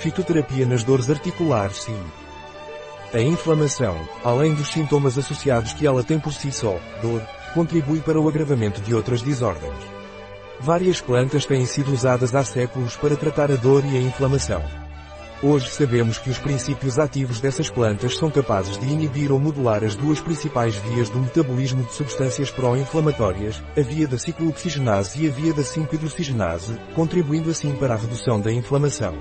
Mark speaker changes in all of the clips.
Speaker 1: Fitoterapia nas dores articulares sim. A inflamação, além dos sintomas associados que ela tem por si só, dor, contribui para o agravamento de outras desordens. Várias plantas têm sido usadas há séculos para tratar a dor e a inflamação. Hoje sabemos que os princípios ativos dessas plantas são capazes de inibir ou modular as duas principais vias do metabolismo de substâncias pró-inflamatórias, a via da ciclooxigenase e a via da 5-hidroxigenase, contribuindo assim para a redução da inflamação.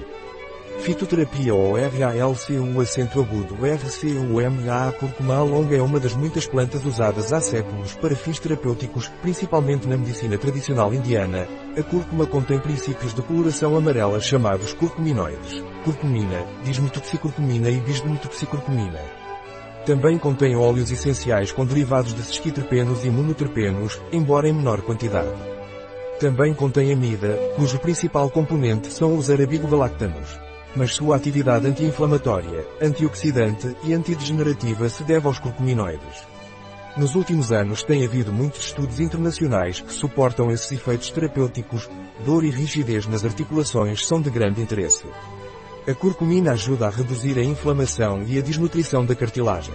Speaker 1: Fitoterapia ou RALCU acento agudo RCUMA A cúrcuma longa é uma das muitas plantas usadas há séculos para fins terapêuticos, principalmente na medicina tradicional indiana. A cúrcuma contém princípios de coloração amarela chamados curcuminoides, curcumina, dismetoxicurcumina e bisdemetoxicurcumina. Também contém óleos essenciais com derivados de sesquiterpenos e monoterpenos, embora em menor quantidade. Também contém amida, cujo principal componente são os arabigogalactanos mas sua atividade anti-inflamatória, antioxidante e antidegenerativa se deve aos curcuminoides. Nos últimos anos tem havido muitos estudos internacionais que suportam esses efeitos terapêuticos, dor e rigidez nas articulações são de grande interesse. A curcumina ajuda a reduzir a inflamação e a desnutrição da cartilagem.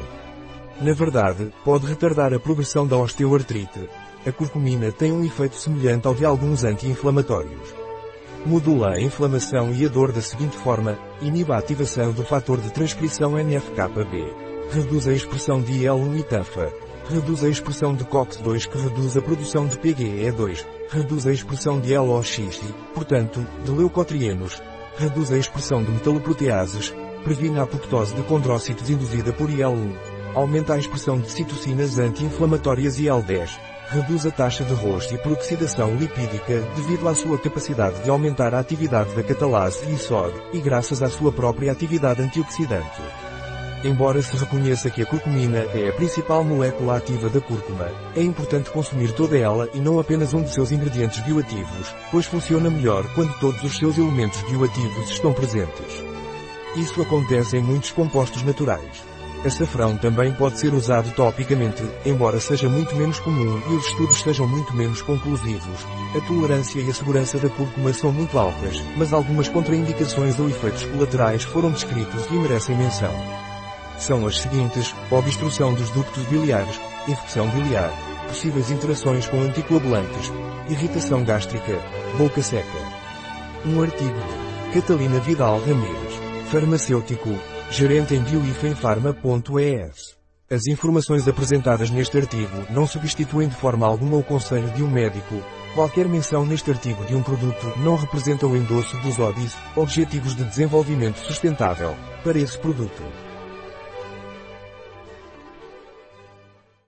Speaker 1: Na verdade, pode retardar a progressão da osteoartrite. A curcumina tem um efeito semelhante ao de alguns anti-inflamatórios. Modula a inflamação e a dor da seguinte forma, inibe a ativação do fator de transcrição NFKB. Reduz a expressão de IL-1 e TAFA. Reduz a expressão de COX-2 que reduz a produção de PGE2. Reduz a expressão de LOX e, portanto, de leucotrienos. Reduz a expressão de metaloproteases. Previne a apoptose de condrócitos induzida por IL-1. Aumenta a expressão de citocinas anti-inflamatórias IL-10 reduz a taxa de rosto e peroxidação lipídica devido à sua capacidade de aumentar a atividade da catalase e SOD, e graças à sua própria atividade antioxidante. Embora se reconheça que a curcumina é a principal molécula ativa da cúrcuma, é importante consumir toda ela e não apenas um de seus ingredientes bioativos, pois funciona melhor quando todos os seus elementos bioativos estão presentes. Isso acontece em muitos compostos naturais. Açafrão também pode ser usado topicamente, embora seja muito menos comum e os estudos sejam muito menos conclusivos. A tolerância e a segurança da cúrcuma são muito altas, mas algumas contraindicações ou efeitos colaterais foram descritos e merecem menção. São as seguintes, obstrução dos ductos biliares, infecção biliar, possíveis interações com anticoagulantes, irritação gástrica, boca seca. Um artigo de Catalina Vidal Ramírez, farmacêutico, gerente em bioifenfarma.es. As informações apresentadas neste artigo não substituem de forma alguma o conselho de um médico. Qualquer menção neste artigo de um produto não representa o endosso dos ODIs, Objetivos de Desenvolvimento Sustentável, para esse produto.